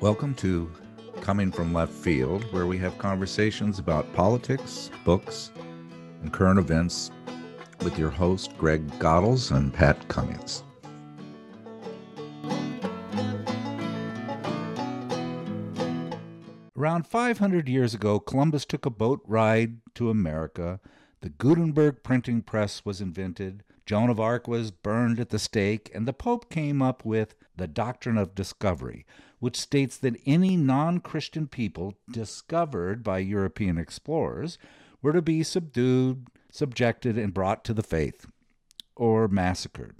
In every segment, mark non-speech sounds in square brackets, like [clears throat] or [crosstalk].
Welcome to Coming from Left Field, where we have conversations about politics, books, and current events with your host, Greg Godels and Pat Cummings. Around 500 years ago, Columbus took a boat ride to America. The Gutenberg printing press was invented. Joan of Arc was burned at the stake, and the Pope came up with the doctrine of discovery, which states that any non Christian people discovered by European explorers were to be subdued, subjected, and brought to the faith, or massacred.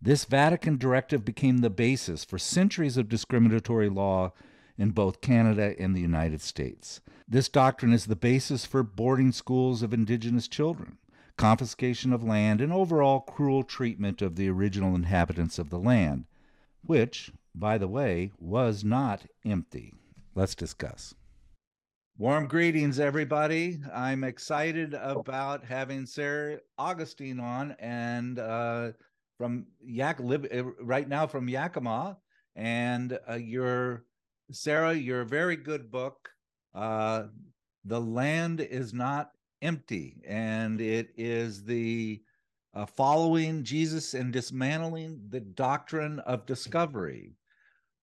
This Vatican directive became the basis for centuries of discriminatory law in both Canada and the United States. This doctrine is the basis for boarding schools of indigenous children, confiscation of land, and overall cruel treatment of the original inhabitants of the land, which, by the way, was not empty. Let's discuss. Warm greetings, everybody. I'm excited about having Sarah Augustine on and uh, from Yak uh, right now from Yakima. And uh, your Sarah, your very good book, uh, "The Land Is Not Empty," and it is the uh, following Jesus and dismantling the doctrine of discovery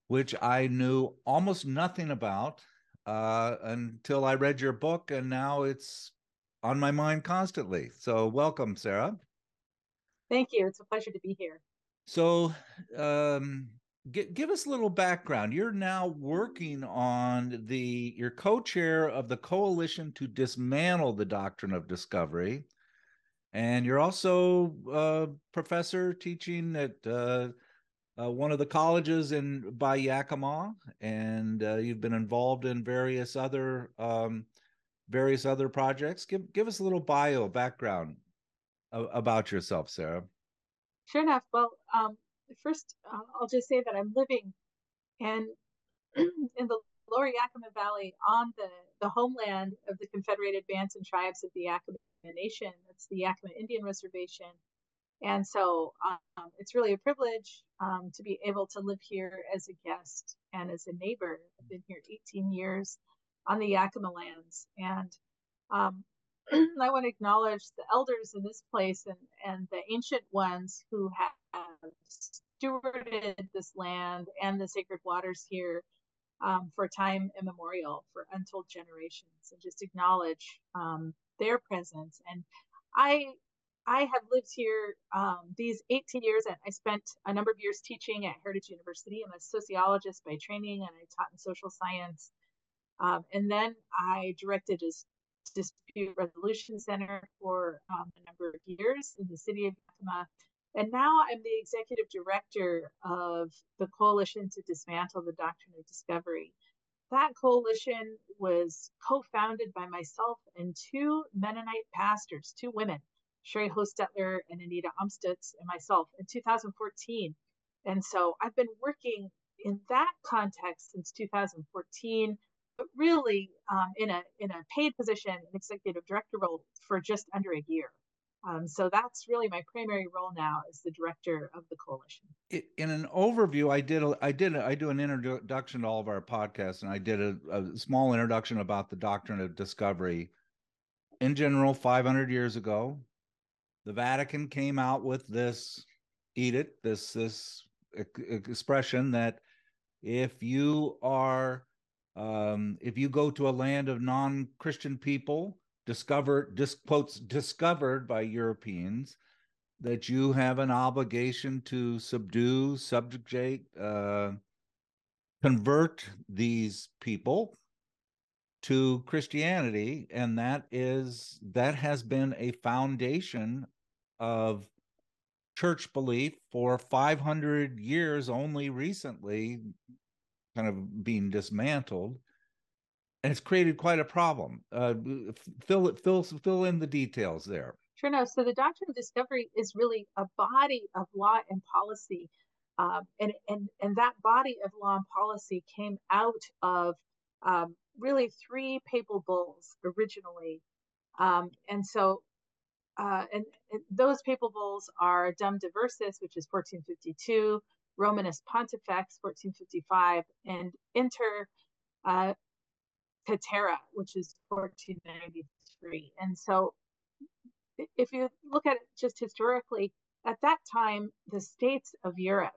which I knew almost nothing about uh, until I read your book, and now it's on my mind constantly. So, welcome, Sarah. Thank you. It's a pleasure to be here. So, um, g- give us a little background. You're now working on the, you're co chair of the Coalition to Dismantle the Doctrine of Discovery. And you're also a professor teaching at uh, uh, one of the colleges in by Yakima, and uh, you've been involved in various other um, various other projects. Give give us a little bio background about yourself, Sarah. Sure enough. Well, um, first uh, I'll just say that I'm living and [clears throat] in the Lower Yakima Valley on the the homeland of the Confederated Bands and Tribes of the Yakima Nation. That's the Yakima Indian Reservation and so um, it's really a privilege um, to be able to live here as a guest and as a neighbor. I've been here 18 years on the Yakima lands. And um, [clears throat] I want to acknowledge the elders in this place and, and the ancient ones who have stewarded this land and the sacred waters here um, for time immemorial, for untold generations, and just acknowledge um, their presence. And I I have lived here um, these 18 years, and I spent a number of years teaching at Heritage University. I'm a sociologist by training, and I taught in social science. Um, and then I directed a dispute resolution center for um, a number of years in the city of Yakima. And now I'm the executive director of the Coalition to Dismantle the Doctrine of Discovery. That coalition was co founded by myself and two Mennonite pastors, two women Sheri Hostetler and Anita Amstutz and myself in 2014. And so I've been working in that context since 2014, but really um, in a in a paid position, an executive director role for just under a year. Um, so that's really my primary role now as the director of the coalition. In an overview, I did a, I did a, I do an introduction to all of our podcasts, and I did a, a small introduction about the doctrine of discovery. In general, 500 years ago, the Vatican came out with this edict, this this expression that if you are um, if you go to a land of non-Christian people, discovered dis, quotes discovered by Europeans, that you have an obligation to subdue, subjugate, uh, convert these people to Christianity, and that is that has been a foundation of church belief for 500 years only recently kind of being dismantled and it's created quite a problem uh, fill it fill fill in the details there. Sure no so the doctrine of discovery is really a body of law and policy um, and and and that body of law and policy came out of um, really three papal bulls originally um, and so uh, and, and, those papal bulls are Dum Diversas, which is 1452, Romanus Pontifex, 1455, and Inter uh, Caetera, which is 1493. And so, if you look at it just historically, at that time, the states of Europe,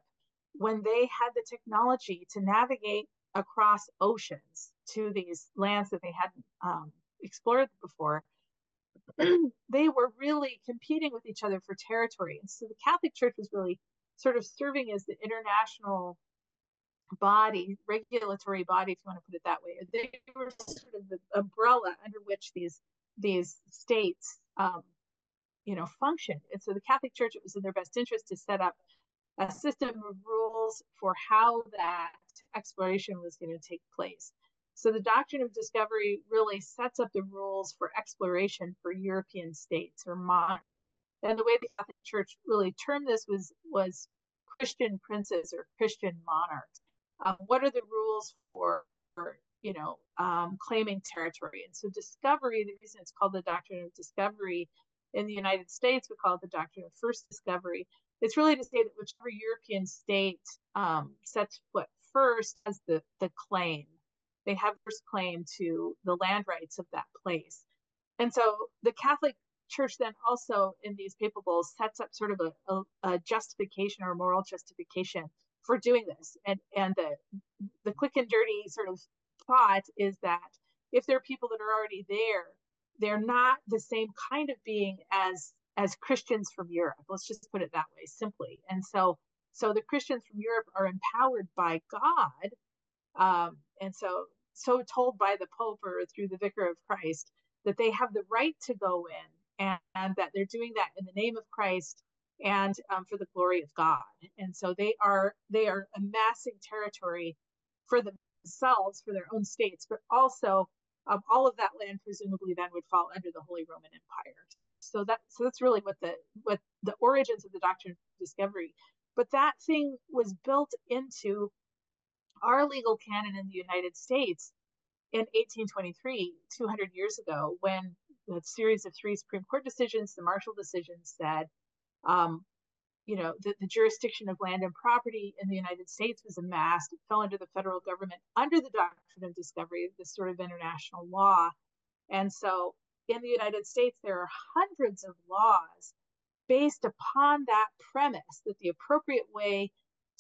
when they had the technology to navigate across oceans to these lands that they hadn't um, explored before, [clears throat] they were really competing with each other for territory. And so the Catholic Church was really sort of serving as the international body, regulatory body, if you want to put it that way. They were sort of the umbrella under which these these states, um, you know, functioned. And so the Catholic Church, it was in their best interest to set up a system of rules for how that exploration was going to take place. So the doctrine of discovery really sets up the rules for exploration for European states or monarchs. And the way the Catholic Church really termed this was was Christian princes or Christian monarchs. Um, what are the rules for, for you know um, claiming territory? And so discovery, the reason it's called the doctrine of discovery in the United States, we call it the doctrine of first discovery. It's really to say that whichever European state um, sets foot first has the, the claim they have first claim to the land rights of that place. And so the Catholic Church then also in these papal bulls sets up sort of a, a, a justification or moral justification for doing this. And and the the quick and dirty sort of thought is that if there are people that are already there, they're not the same kind of being as as Christians from Europe. Let's just put it that way, simply. And so so the Christians from Europe are empowered by God um, and so, so told by the Pope or through the Vicar of Christ that they have the right to go in and, and that they're doing that in the name of Christ and um, for the glory of God. And so they are they are amassing territory for themselves, for their own states, but also um, all of that land presumably then would fall under the Holy Roman Empire. So that so that's really what the what the origins of the doctrine of discovery. But that thing was built into our legal canon in the United States in 1823, 200 years ago, when the series of three Supreme Court decisions, the Marshall decision said, um, you know, the, the jurisdiction of land and property in the United States was amassed, it fell under the federal government under the doctrine of discovery, this sort of international law. And so in the United States, there are hundreds of laws based upon that premise that the appropriate way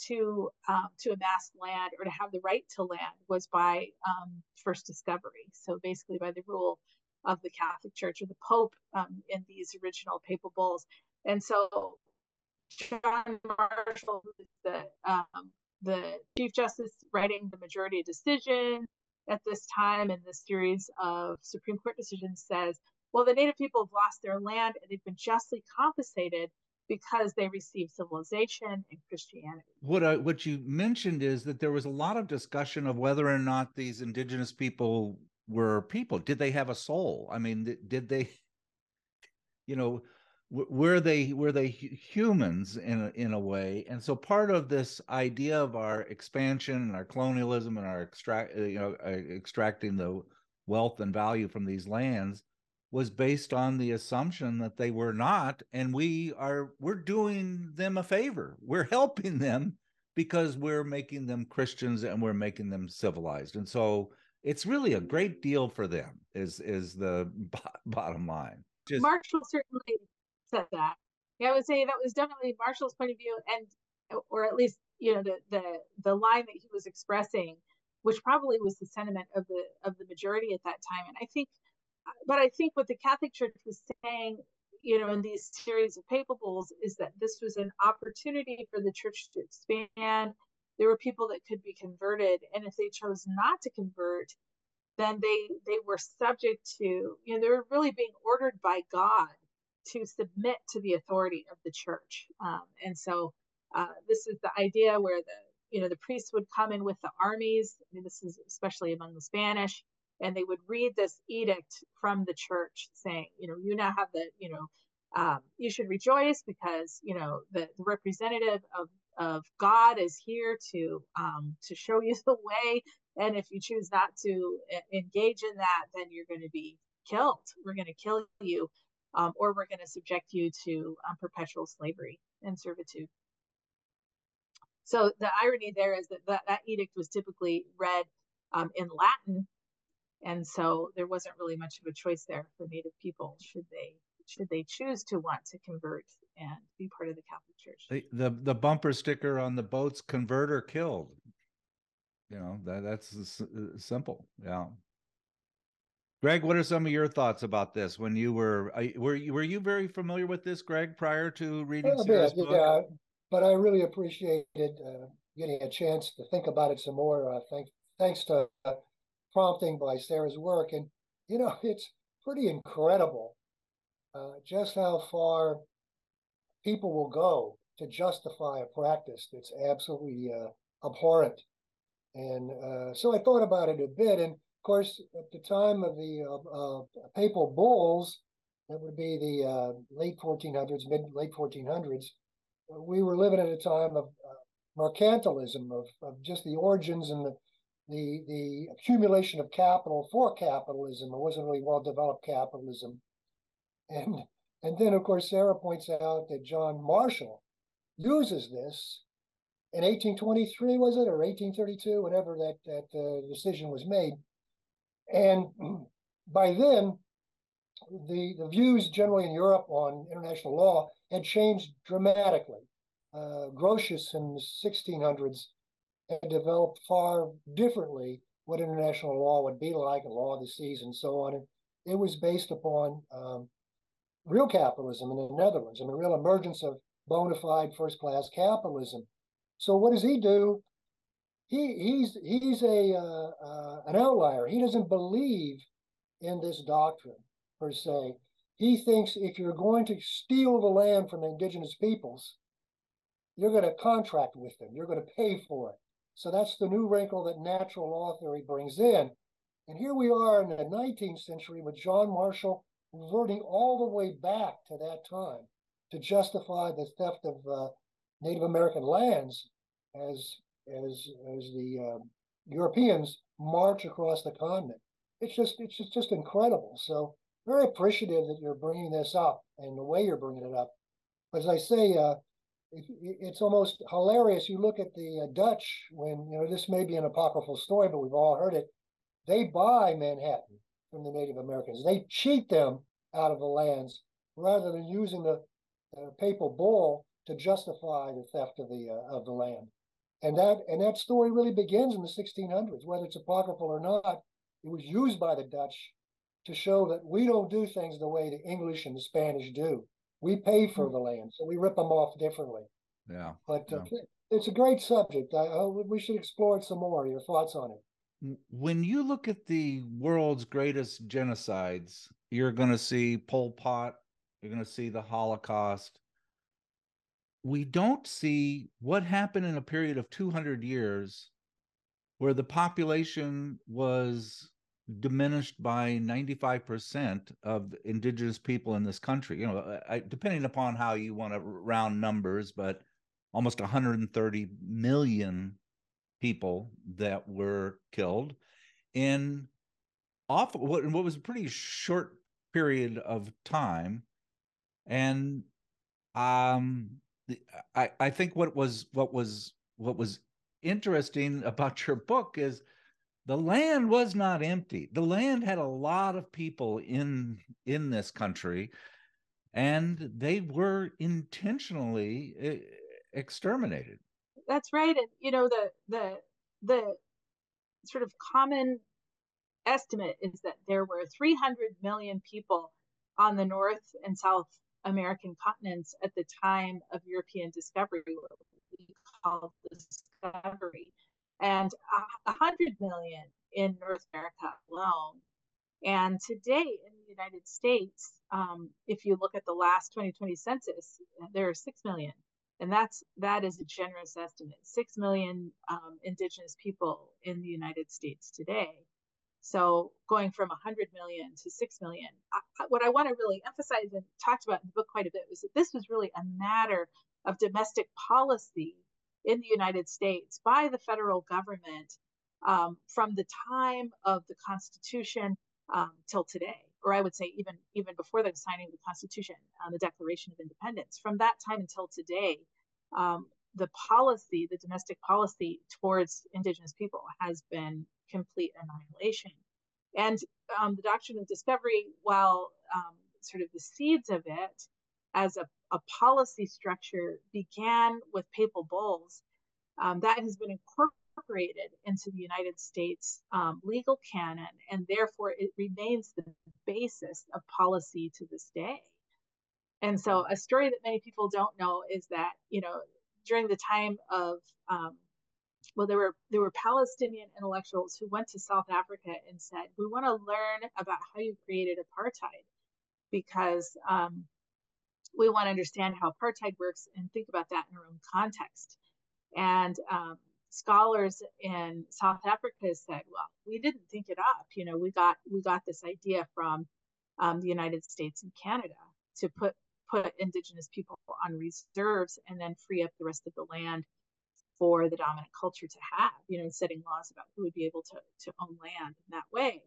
to um, to amass land or to have the right to land was by um, first discovery. So basically, by the rule of the Catholic Church or the Pope um, in these original papal bulls. And so John Marshall, the um, the Chief Justice, writing the majority decision at this time in this series of Supreme Court decisions, says, "Well, the Native people have lost their land and they've been justly compensated." Because they received civilization and Christianity. What I, what you mentioned is that there was a lot of discussion of whether or not these indigenous people were people. Did they have a soul? I mean, did they, you know, were they were they humans in a, in a way? And so part of this idea of our expansion and our colonialism and our extract, you know, uh, extracting the wealth and value from these lands was based on the assumption that they were not and we are we're doing them a favor. We're helping them because we're making them christians and we're making them civilized. And so it's really a great deal for them is is the [laughs] bottom line. Just, marshall certainly said that. Yeah i would say that was definitely marshall's point of view and or at least you know the the the line that he was expressing which probably was the sentiment of the of the majority at that time. And i think but I think what the Catholic Church was saying, you know, in these series of papal bulls is that this was an opportunity for the church to expand. There were people that could be converted, and if they chose not to convert, then they they were subject to, you know, they were really being ordered by God to submit to the authority of the church. Um, and so uh, this is the idea where the you know the priests would come in with the armies. I mean, this is especially among the Spanish and they would read this edict from the church saying, you know, you now have the, you know, um, you should rejoice because you know the, the, representative of of God is here to um, to show you [laughs] the way, and if you choose not to engage in that, then you're going to be killed. We're going to kill you, um, or we're going to subject you to um, perpetual slavery and servitude. So the irony there is that that, that edict was typically read um, in Latin, and so there wasn't really much of a choice there for Native people should they should they choose to want to convert and be part of the Catholic Church. The the, the bumper sticker on the boats: "Convert or killed." You know that that's simple. Yeah. Greg, what are some of your thoughts about this? When you were were you were you very familiar with this, Greg, prior to reading a bit, book? Yeah, but I really appreciated uh, getting a chance to think about it some more. Uh, thanks, thanks to uh, prompting by Sarah's work, and you know, [laughs] it's pretty incredible uh, just how far people will go to justify a practice that's absolutely uh, abhorrent. And uh, so I thought about it a bit, and of course, at the time of the papal bulls, that would be the uh, late 1400s, mid late 1400s, we were living at a time of uh, mercantilism, of, of just the origins and the, the, the accumulation of capital for capitalism. It wasn't really well developed capitalism. And, and then, of course, Sarah points out that John Marshall uses this in 1823, was it, or 1832, whenever that, that uh, decision was made and [clears throat] by then, the, the views generally in Europe on international law had changed dramatically. Uh, Grotius in the 1600s had developed far differently what international law would be like, a law of the seas and so on. And it was based upon um, real capitalism in the Netherlands and the real emergence of bona fide first class capitalism. So what does he do? he he's he's a uh, uh, an outlier. He doesn't believe in this doctrine per se. He thinks if you're going to steal the land from the indigenous peoples, you're going to contract with them. You're going to pay for it. So that's the new wrinkle that natural law theory brings in. And here we are in the 19th century with John Marshall reverting all the way back to that time to justify the theft of uh, Native American lands as as as the uh, Europeans march across the continent. It's just it's just, just incredible. So very appreciative that you're bringing this up and the way you're bringing it up. As I say, uh, it's almost hilarious. You look at the uh, Dutch when you know this may be an apocryphal story, but we've all heard it. They buy Manhattan from the Native Americans. They cheat them out of the lands rather than using the uh, papal bull to justify the theft of the uh, of the land. And that and that story really begins in the 1600s, whether it's apocryphal or not. It was used by the Dutch to show that we don't do things the way the English and the Spanish do. We pay for hmm. the land, so we rip them off differently. Yeah. But uh, it's a great subject. I, I, we should explore it some more. Your thoughts on it? When you look at the world's greatest genocides, you're going to see Pol Pot, you're going to see the Holocaust, we don't see what happened in a period of 200 years where the population was diminished by 95% of indigenous people in this country you know I, depending upon how you want to round numbers but almost 130 million people that were killed in off what, what was a pretty short period of time. And um I, I think what was what was what was interesting about your book is the land was not empty. The land had a lot of people in in this country, and they were intentionally eh, exterminated. That's right, and you know the the the sort of common estimate is that there were 300 million people on the north and south American continents at the time of European discovery, what we call discovery, and hundred million in North America alone. And today in the United States, um, if you look at the last 2020 census, there are six million, and that's that is a generous estimate. Six million um, indigenous people in the United States today. So going from 100 million to 6 million, I, what I want to really emphasize and talked about in the book quite a bit was that this was really a matter of domestic policy in the United States by the federal government um, from the time of the Constitution um, till today, or I would say even even before the signing of the Constitution, uh, the Declaration of Independence. From that time until today, um, the policy, the domestic policy towards indigenous people has been complete annihilation. And um, the doctrine of discovery, while um, sort of the seeds of it as a, a policy structure began with papal bulls, um, that has been incorporated into the United States um, legal canon, and therefore it remains the basis of policy to this day. And so, a story that many people don't know is that you know during the time of um, well, there were there were Palestinian intellectuals who went to South Africa and said, "We want to learn about how you created apartheid, because um, we want to understand how apartheid works and think about that in our own context." And um, scholars in South Africa said, "Well, we didn't think it up. You know, we got we got this idea from um, the United States and Canada to put put indigenous people on reserves and then free up the rest of the land for the dominant culture to have, you know, setting laws about who would be able to, to own land in that way.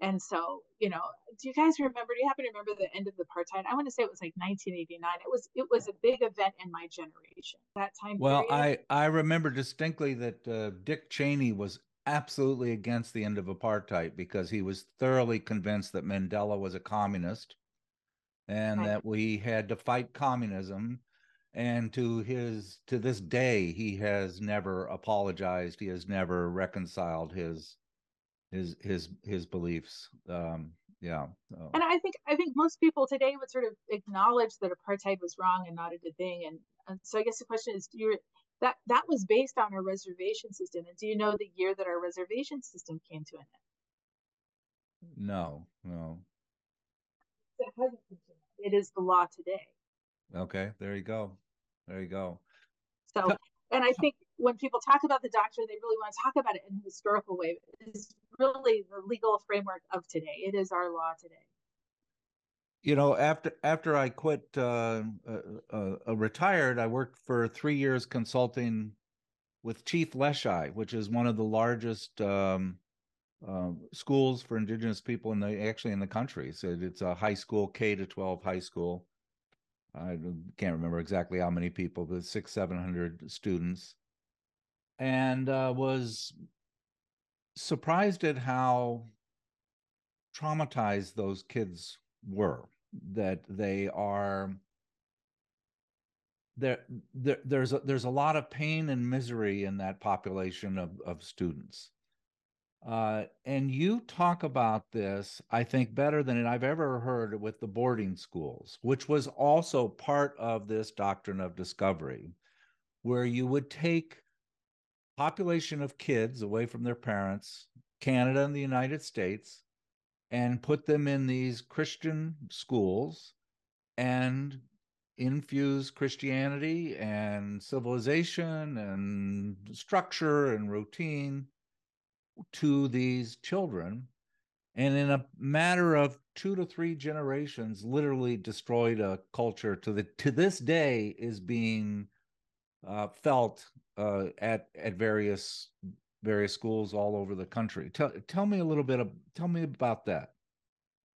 And so, you know, do you guys remember? Do you happen to remember the end of the apartheid? I want to say it was like 1989. It was it was a big event in my generation. That time. Well, period. I I remember distinctly that uh, Dick Cheney was absolutely against the end of apartheid because he was thoroughly convinced that Mandela was a communist and right. that we had to fight communism and to his to this day he has never apologized he has never reconciled his his his his beliefs um yeah so. and i think i think most people today would sort of acknowledge that apartheid was wrong and not a good thing and, and so i guess the question is do you that that was based on our reservation system and do you know the year that our reservation system came to an end no no it hasn't it is the law today. Okay, there you go. There you go. So, and I think when people talk about the doctrine, they really want to talk about it in a historical way. Really the legal framework of today. It is our law today. You know, after after I quit, uh, uh, uh, retired, I worked for three years consulting with Chief Leschi, which is one of the largest um, um, schools for indigenous people in the actually in the country. So it's a high school, K to 12 high school. I can't remember exactly how many people, but six, 700 students. And uh, was surprised at how traumatized those kids were, that they are there, there there's a, there's a lot of pain and misery in that population of, of students. Uh, and you talk about this, I think, better than I've ever heard with the boarding schools, which was also part of this doctrine of discovery, where you would take population of kids away from their parents, Canada and the United States, and put them in these Christian schools and infuse Christianity and civilization and structure and routine to these children and in a matter of two to three generations literally destroyed a culture to the to this day is being uh, felt uh, at at various various schools all over the country tell tell me a little bit of tell me about that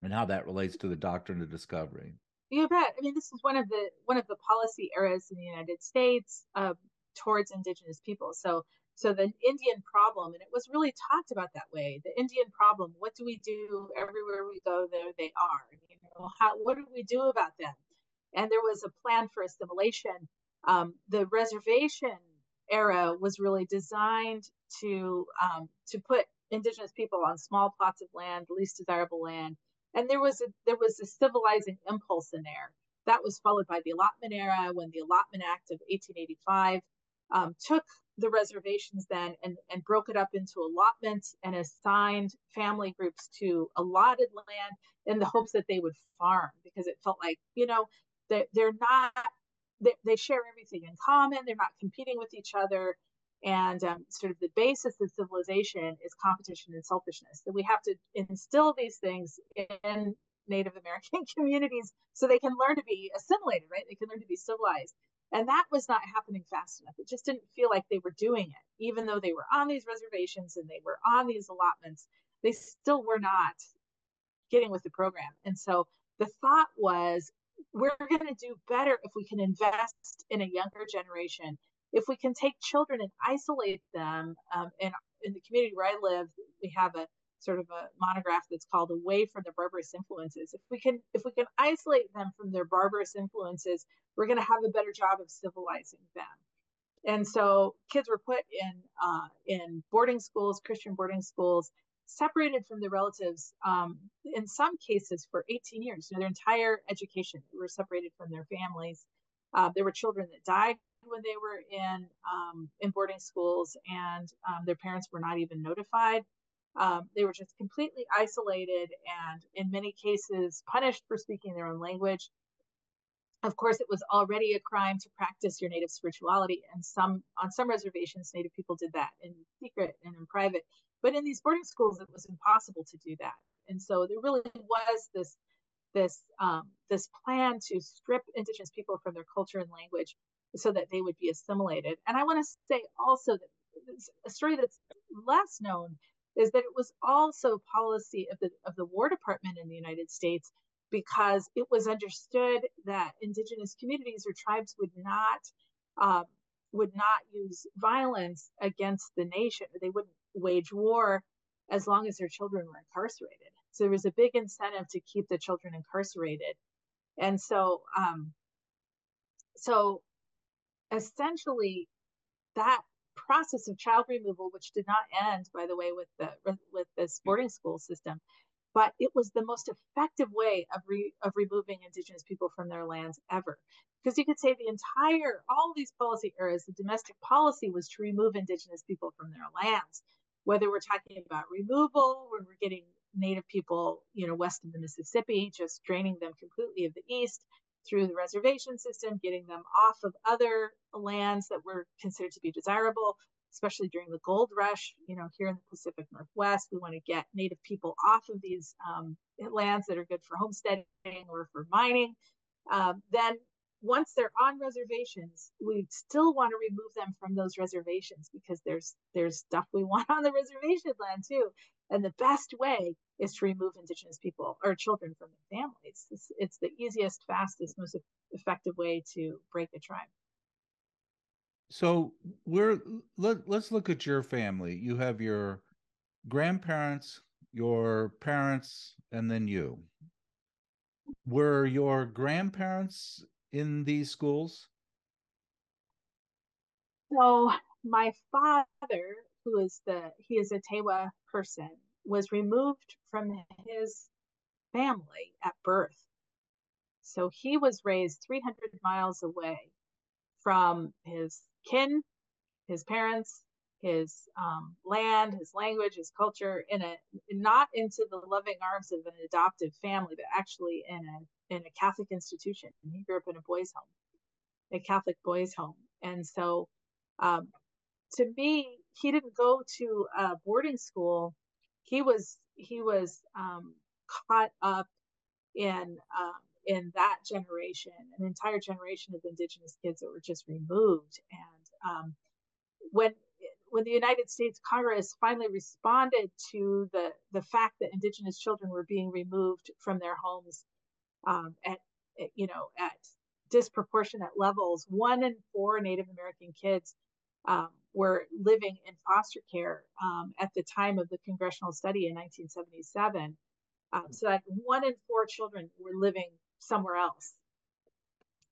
and how that relates to the doctrine of discovery you bet i mean this is one of the one of the policy eras in the united states uh, towards indigenous people so so the Indian problem, and it was really talked about that way. The Indian problem. What do we do everywhere we go? There they are. You know, how what do we do about them? And there was a plan for assimilation. Um, the reservation era was really designed to um, to put indigenous people on small plots of land, least desirable land. And there was a there was a civilizing impulse in there. That was followed by the allotment era when the Allotment Act of 1885 um, took the reservations then and, and broke it up into allotments and assigned family groups to allotted land in the hopes that they would farm because it felt like, you know, they're, they're not, they, they share everything in common, they're not competing with each other. And um, sort of the basis of civilization is competition and selfishness. That we have to instill these things in Native American [laughs] communities so they can learn to be assimilated, right? They can learn to be civilized. And that was not happening fast enough. It just didn't feel like they were doing it, even though they were on these reservations and they were on these allotments. They still were not getting with the program. And so the thought was we're going to do better if we can invest in a younger generation if we can take children and isolate them, um, and in the community where I live, we have a sort of a monograph that's called "Away from the Barbarous Influences." If we can, if we can isolate them from their barbarous influences, we're going to have a better job of civilizing them. And so, kids were put in uh, in boarding schools, Christian boarding schools, separated from their relatives. Um, in some cases, for 18 years, you know, their entire education, they were separated from their families. Uh, there were children that died when they were in um, in boarding schools, and um, their parents were not even notified. Um, they were just completely isolated, and in many cases punished for speaking their own language. Of course, it was already a crime to practice your native spirituality, and some on some reservations, Native people did that in secret and in private. But in these boarding schools, it was impossible to do that, and so there really was this this um, this plan to strip indigenous people from their culture and language so that they would be assimilated. And I want to say also that a story that's less known is that it was also policy of the of the War Department in the United States because it was understood that indigenous communities or tribes would not um, would not use violence against the nation. They wouldn't wage war as long as their children were incarcerated. So there was a big incentive to keep the children incarcerated. And so, um, so essentially, that process of child removal, which did not end, by the way, with the with this boarding school system, but it was the most effective way of re, of removing indigenous people from their lands ever. Because you could say the entire all these policy eras, the domestic policy was to remove indigenous people from their lands. Whether we're talking about removal, when we're getting native people, you know, west of the Mississippi, just draining them completely of the east through the reservation system, getting them off of other lands that were considered to be desirable, especially during the gold rush. You know, here in the Pacific Northwest, we want to get native people off of these um, lands that are good for homesteading or for mining. Um, then once they're on reservations, we still want to remove them from those reservations because there's there's stuff we [laughs] want on the reservation land too. And the best way is to remove indigenous people or children from their families. It's, it's the easiest, fastest, most effective way to break a tribe. So we're let, let's look at your family. You have your grandparents, your parents, and then you. Were your grandparents in these schools? So my father, who is the he is a Tewa person, was removed from his family at birth. So he was raised 300 miles away from his kin, his parents, his um, land, his language, his culture, in a not into the loving arms of an adoptive family, but actually in a in a Catholic institution. And he grew up in a boys' home, a Catholic boys' home. And so um, to me, he didn't go to a boarding school. He was he was um, caught up in um, in that generation, an entire generation of indigenous kids that were just removed. And um, when when the United States Congress finally responded to the the fact that indigenous children were being removed from their homes um, at, at, you know at disproportionate levels. One in four Native American kids um, were living in foster care um, at the time of the congressional study in 1977. Um, so that one in four children were living somewhere else.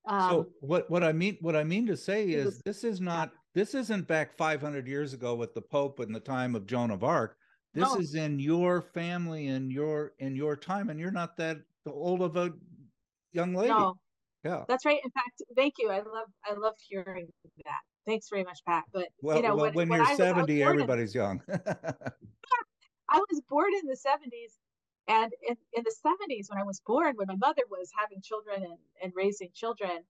so um, what what I mean what I mean to say is was, this is not this isn't back 500 years ago with the Pope and the time of Joan of Arc. This no. is in your family and your in your time, and you're not that the old of a young lady. No, yeah, that's right. In fact, thank you. I love I love hearing that. Thanks very much, Pat. But well, you know, well, when, when, you're 70, everybody's in, young. [laughs] I was born in the 70s. And in, in the 70s, when I was born, when my mother was having children and, and raising children,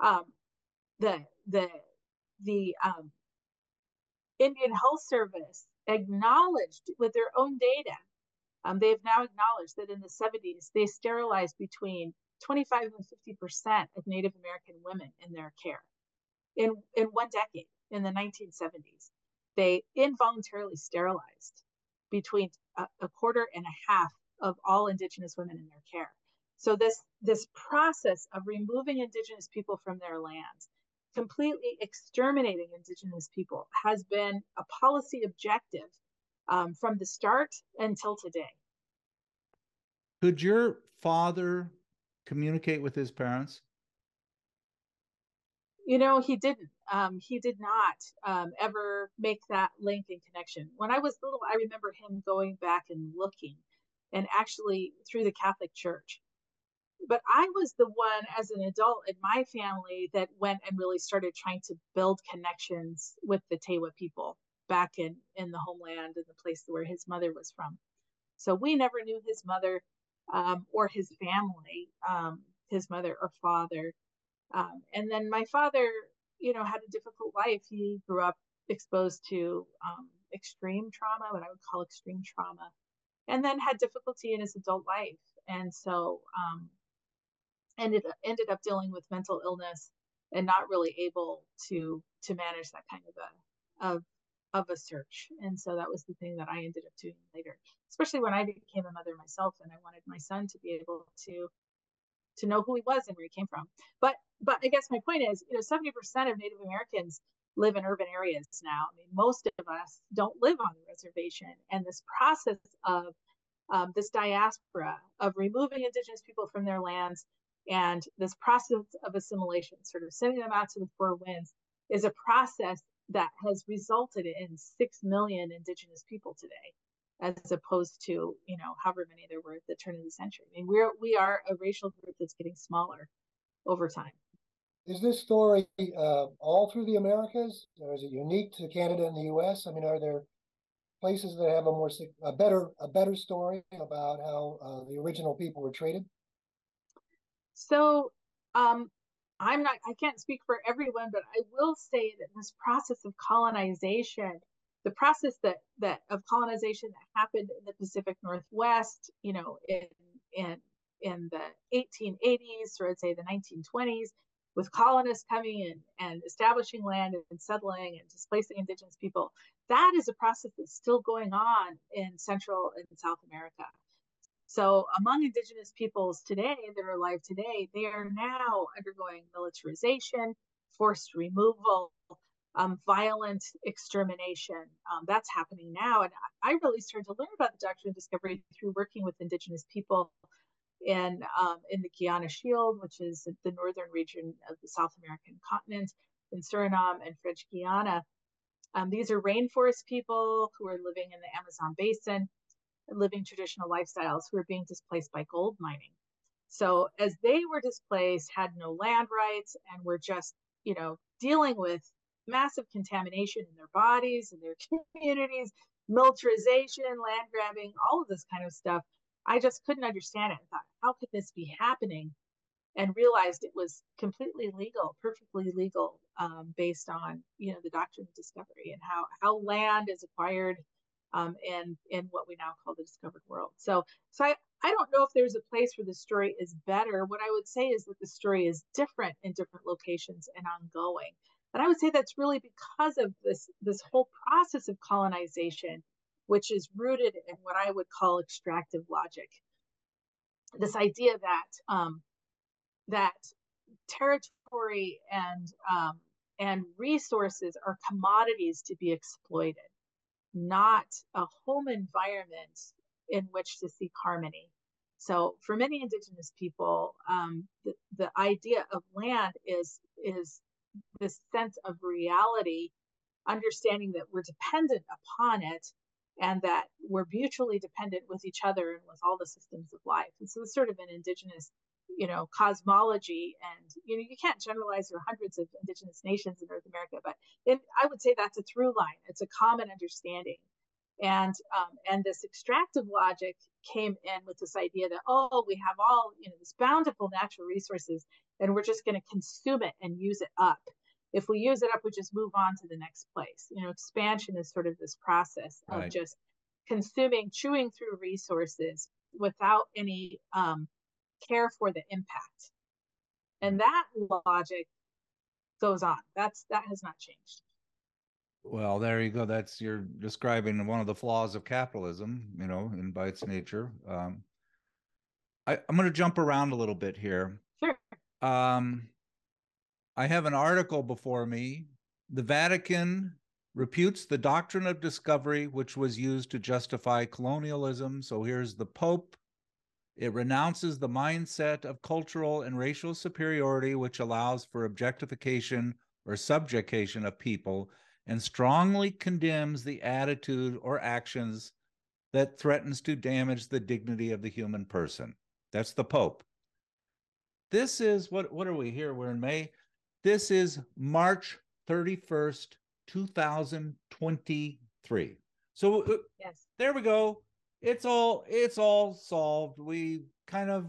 um, the the the um, Indian Health Service acknowledged with their own data um, they have now acknowledged that in the 70s, they sterilized between 25 and 50 percent of Native American women in their care. In, in one decade, in the 1970s, they involuntarily sterilized between a, a quarter and a half of all Indigenous women in their care. So this this process of removing Indigenous people from their lands completely exterminating indigenous people has been a policy objective um, from the start until today. Could your father communicate with his parents? You know, he didn't. Um, he did not um, ever make that link and connection. When I was little, I remember him going back and looking, and actually through the Catholic Church. But I was the one as an adult in my family that went and really started trying to build connections with the Tewa people back in in the homeland and the place where his mother was from. So we never knew his mother um, or his family, um, his mother or father. Um, and then my father, you know, had a difficult life. He grew up exposed to um, extreme trauma, what I would call extreme trauma, and then had difficulty in his adult life. And so um, ended ended up dealing with mental illness and not really able to to manage that kind of a of of a search. And so that was the thing that I ended up doing later, especially when I became a mother myself and I wanted my son to be able to to know who he was and where he came from. But but I guess my point is, you know, 70% of Native Americans live in urban areas now. I mean, most of us don't live on the reservation. And this process of um, this diaspora of removing indigenous people from their lands and this process of assimilation, sort of sending them out to the four winds, is a process that has resulted in 6 million indigenous people today as opposed to you know however many there were at the turn of the century. I mean we're we are a racial group that's getting smaller over time. Is this story uh, all through the americas or is it unique to canada and the us i mean are there places that have a more a better a better story about how uh, the original people were treated? So um, I'm not, I can't speak for everyone, but I will say that this process of colonization, the process that that of colonization that happened in the Pacific Northwest, you know, in in in the 1880s or I'd say the 1920s, with colonists coming in and establishing land and settling and displacing indigenous people, that is a process that's still going on in Central and South America. So, among indigenous peoples today that are alive today, they are now undergoing militarization, forced removal, um, violent extermination. Um, that's happening now. And I really started to learn about the doctrine of discovery through working with indigenous people in, um, in the Guiana Shield, which is the northern region of the South American continent, in Suriname and French Guiana. Um, these are rainforest people who are living in the Amazon basin living traditional lifestyles who were being displaced by gold mining. So as they were displaced, had no land rights, and were just, you know, dealing with massive contamination in their bodies and their [laughs] communities, militarization, land grabbing, all of this kind of stuff. I just couldn't understand it. I thought, how could this be happening? And realized it was completely legal, perfectly legal, um, based on you know the doctrine of discovery and how how land is acquired um, in in what we now call the discovered world. So so I, I don't know if there's a place where the story is better. What I would say is that the story is different in different locations and ongoing. And I would say that's really because of this this whole process of colonization, which is rooted in what I would call extractive logic. This idea that um, that territory and um, and resources are commodities to be exploited not a home environment in which to seek harmony. So for many indigenous people, um, the, the idea of land is is this sense of reality, understanding that we're dependent upon it and that we're mutually dependent with each other and with all the systems of life. And so it's sort of an indigenous you know cosmology and you know you can't generalize there are hundreds of indigenous nations in north america but it, i would say that's a through line. It's a common understanding. And um, and this extractive logic came in with this idea that oh we have all you know this bountiful natural resources and we're just going to consume it and use it up. If we use it up we just move on to the next place. You know expansion is sort of this process of right. just consuming chewing through resources without any um, care for the impact. And that logic goes on. That's that has not changed. Well, there you go. That's you're describing one of the flaws of capitalism, you know, in by its nature. Um, I, I'm going to jump around a little bit here. Sure. Um, I have an article before me. The Vatican reputes the doctrine of discovery, which was used to justify colonialism. So here's the Pope. It renounces the mindset of cultural and racial superiority, which allows for objectification or subjugation of people, and strongly condemns the attitude or actions that threatens to damage the dignity of the human person. That's the Pope. This is what what are we here? We're in May. This is March 31st, 2023. So uh, yes. there we go. It's all it's all solved. We kind of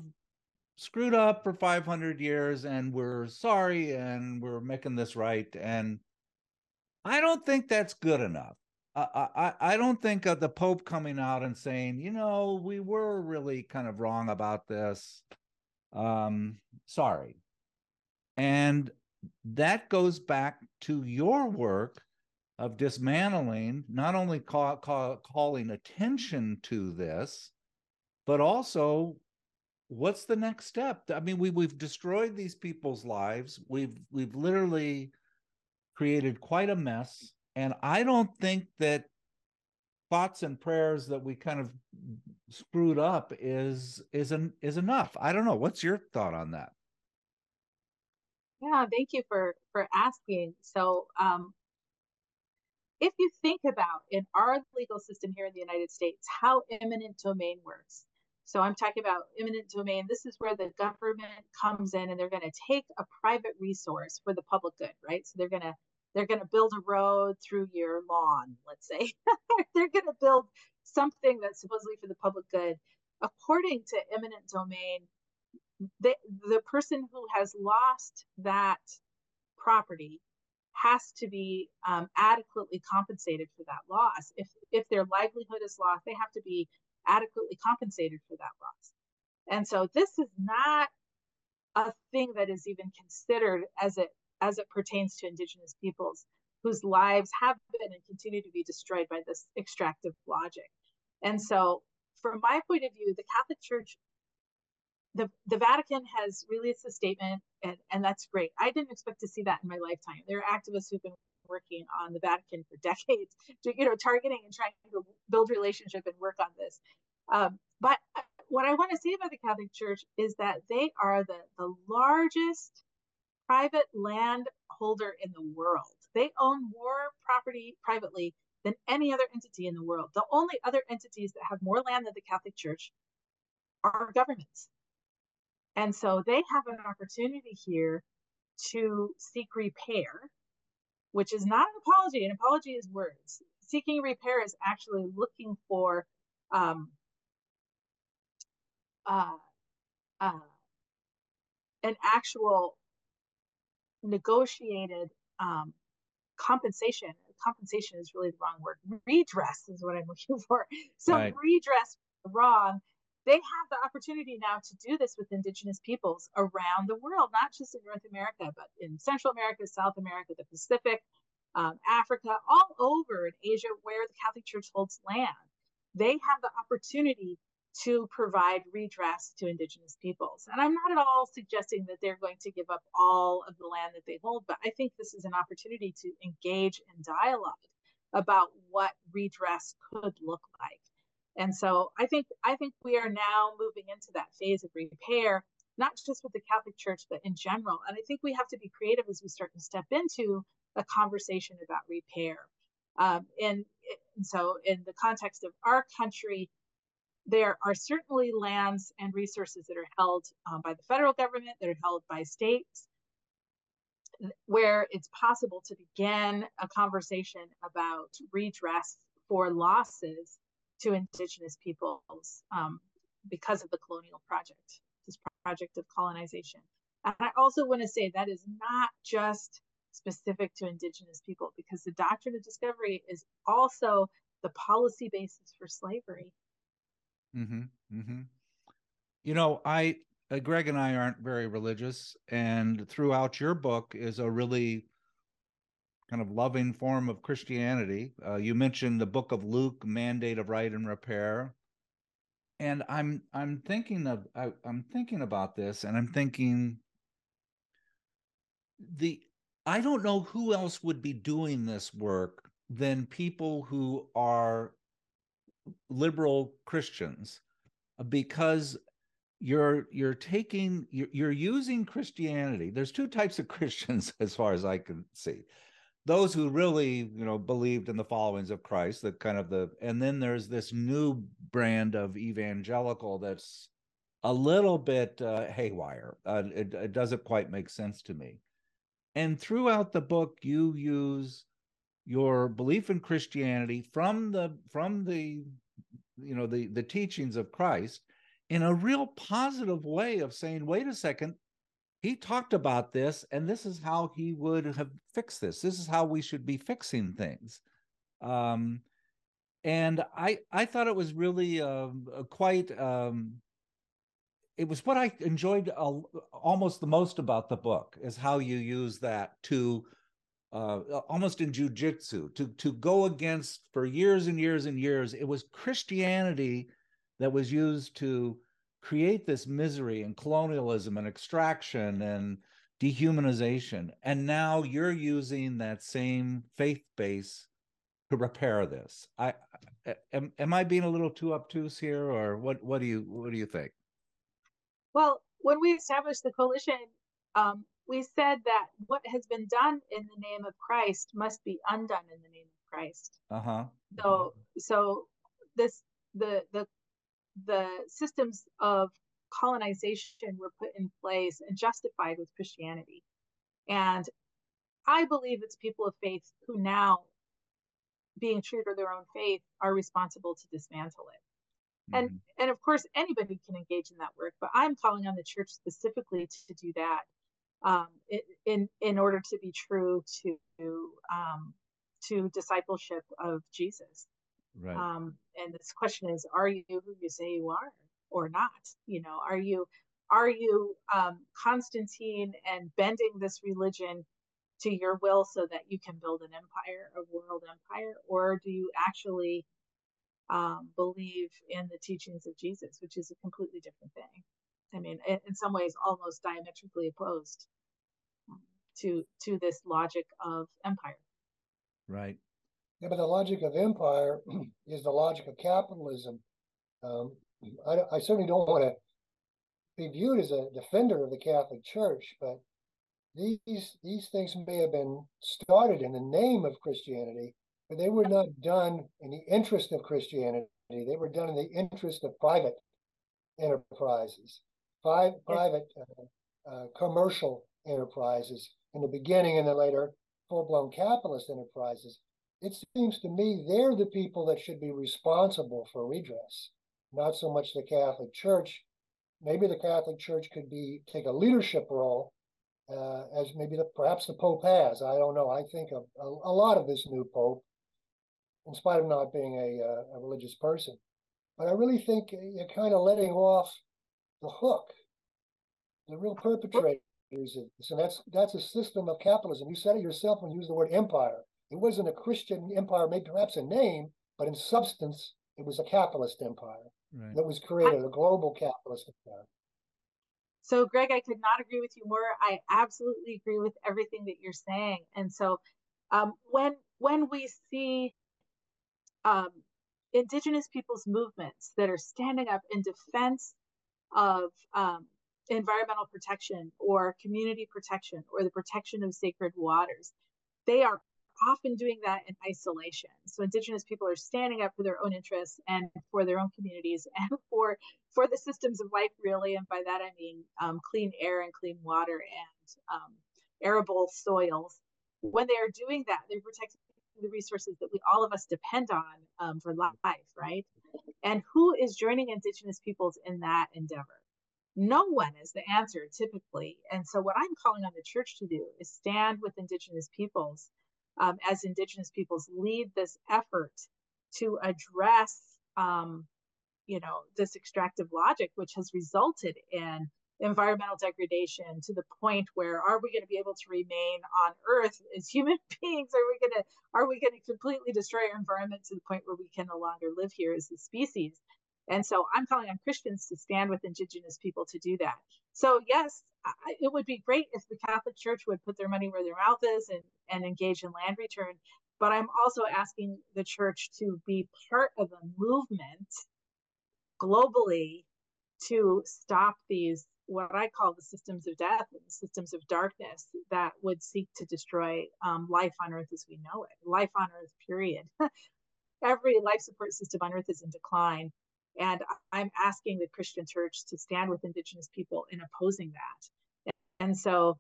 screwed up for 500 years and we're sorry and we're making this right and I don't think that's good enough. I, I, I don't think of the Pope coming out and saying, you know, we were really kind of wrong about this. Um, sorry. And that goes back to your work of dismantling, not only call, call, calling attention to this, but also what's the next step? I mean, we we've destroyed these people's lives. We've we've literally created quite a mess, and I don't think that thoughts and prayers that we kind of screwed up is is an, is enough. I don't know. What's your thought on that? Yeah, thank you for for asking. So, um, if you think about in our legal system here in the United States how eminent domain works, so I'm talking about eminent domain. This is where the government comes in and they're going to take a private resource for the public good, right? So they're going to they're going to build a road through your lawn, let's say. [laughs] they're going to build something that's supposedly for the public good. According to eminent domain, the, the person who has lost that property has to be um, adequately compensated for that loss. If if their livelihood is lost, they have to be adequately compensated for that loss. And so this is not a thing that is even considered as it as it pertains to indigenous peoples whose lives have been and continue to be destroyed by this extractive logic. And so from my point of view, the Catholic Church the, the Vatican has released a statement, and, and that's great. I didn't expect to see that in my lifetime. There are activists who've been working on the Vatican for [laughs] decades, to, you know, targeting and trying to build relationship and work on this. Um, but what I want to say about the Catholic Church is that they are the, the largest private land holder in the world. They own more property privately than any other entity in the world. The only other entities that have more land than the Catholic Church are governments. And so they have an opportunity here to seek repair which is not an apology. An apology is words. Seeking repair is actually looking for um, uh, uh, an actual negotiated um, compensation. Compensation is really the wrong word. Redress is what I'm [laughs] looking for. So right. redress wrong they have the opportunity now to do this with indigenous peoples around the world, not just in North America, but in Central America, South America, the Pacific, um, Africa, all over in Asia, where the Catholic Church holds land. They have the opportunity to provide redress to indigenous peoples. And I'm not at all suggesting that they're going to give up all of the land that they hold, but I think this is an opportunity to engage in dialogue about what redress could look like. And so I think I think we are now moving into that phase of repair, not just with the Catholic Church, but in general. And I think we have to be creative as we start to step into a conversation about repair. Um, and, and so, in the context of our country, there are certainly lands and resources that are held um, by the federal government, that are held by states, where it's possible to begin a conversation about redress for losses to indigenous peoples um, because of the colonial project, this project of colonization. And I also want to say that is not just specific to indigenous people because the doctrine of discovery is also the policy basis for slavery. Mm-hmm. Mm-hmm. You know, I uh, Greg and I aren't very religious, and throughout your book is a really kind of loving form of Christianity. Uh, you mentioned the Book of Luke, mandate of right and repair, and I'm I'm thinking of I, I'm thinking about this, and I'm thinking the I don't know who else would be doing this work than people who are liberal Christians because you're you're taking you're, you're using Christianity. There's two types of [laughs] Christians as far as I can see. Those who really, you know, believed in the followings of Christ, the kind of the and then there's this new brand of evangelical that's a little bit uh, haywire. Uh, it, it doesn't quite make sense to me. And throughout the book, you use your belief in Christianity from the from the you know the the teachings of Christ in a real positive way of saying, wait a second, he talked about this, and this is how he would have fixed this. This is how we should be fixing things. Um, and I I thought it was really um, quite um, it was what I enjoyed uh, almost the most about the book is how you use that to uh, almost in jujitsu to to go against for years and years and years. It was Christianity that was used to create this misery and colonialism and extraction and dehumanization, and now you're using that same faith base to repair this. I am, am I being a little too obtuse here, or what? What do you what do you think? Well, when we established the coalition, um, we said that what has been done in the name of Christ must be undone in the name of Christ. Uh-huh. So so this the the the systems of colonization were put in place and justified with Christianity. And I believe it's people of faith who now, being true to their own faith, are responsible to dismantle it and mm-hmm. and of course anybody can engage in that work but i'm calling on the church specifically to do that um, in in order to be true to um, to discipleship of jesus right um, and this question is are you who you say you are or not you know are you are you um, constantine and bending this religion to your will so that you can build an empire a world empire or do you actually um, believe in the teachings of Jesus, which is a completely different thing. I mean, in, in some ways, almost diametrically opposed to to this logic of empire. Right. Yeah, but the logic of empire [clears throat] is the logic of capitalism. Um, I, I certainly don't want to be viewed as a defender of the Catholic Church, but these these things may have been started in the name of Christianity, but they were not done in the interest of Christianity. They were done in the interest of private enterprises, five, private uh, uh, commercial enterprises in the beginning and then later full blown capitalist enterprises. It seems to me they're the people that should be responsible for redress, not so much the Catholic Church. Maybe the Catholic Church could be take a leadership role uh, as maybe the, perhaps the Pope has. I don't know. I think a, a lot of this new Pope in spite of not being a, uh, a religious person. But I really think you're kind of letting off the hook, the real perpetrators of this. And that's that's a system of capitalism. You said it yourself when you used the word empire. It wasn't a Christian empire, maybe perhaps a name, but in substance, it was a capitalist empire right. that was created, a global capitalist empire. So, Greg, I could not agree with you more. I absolutely agree with everything that you're saying. And so, um, when when we see um, indigenous peoples movements that are standing up in defense of um, environmental protection or community protection or the protection of sacred waters. They are often doing that in isolation. So indigenous people are standing up for their own interests and for their own communities [laughs] and for for the systems of life, really. And by that I mean um, clean air and clean water and um, arable soils. When they are doing that, they're protecting the resources that we all of us depend on um, for life, right? And who is joining Indigenous peoples in that endeavor? No one is the answer typically. And so, what I'm calling on the church to do is stand with Indigenous peoples um, as Indigenous peoples lead this effort to address, um, you know, this extractive logic, which has resulted in environmental degradation to the point where are we going to be able to remain on earth as human [laughs] beings are we going to are we going to completely destroy our environment to the point where we can no longer live here as a species And so I'm calling on Christians to stand with Indigenous people to do that. So, yes, I, it would be great if the Catholic Church would put their money where their mouth is and, and engage in land return. But I'm also asking the church to be part of a movement globally to stop these, what I call the systems of death and the systems of darkness that would seek to destroy um, life on earth as we know it, life on earth, period. [laughs] Every life support system on earth is in decline. And I'm asking the Christian church to stand with Indigenous people in opposing that. And so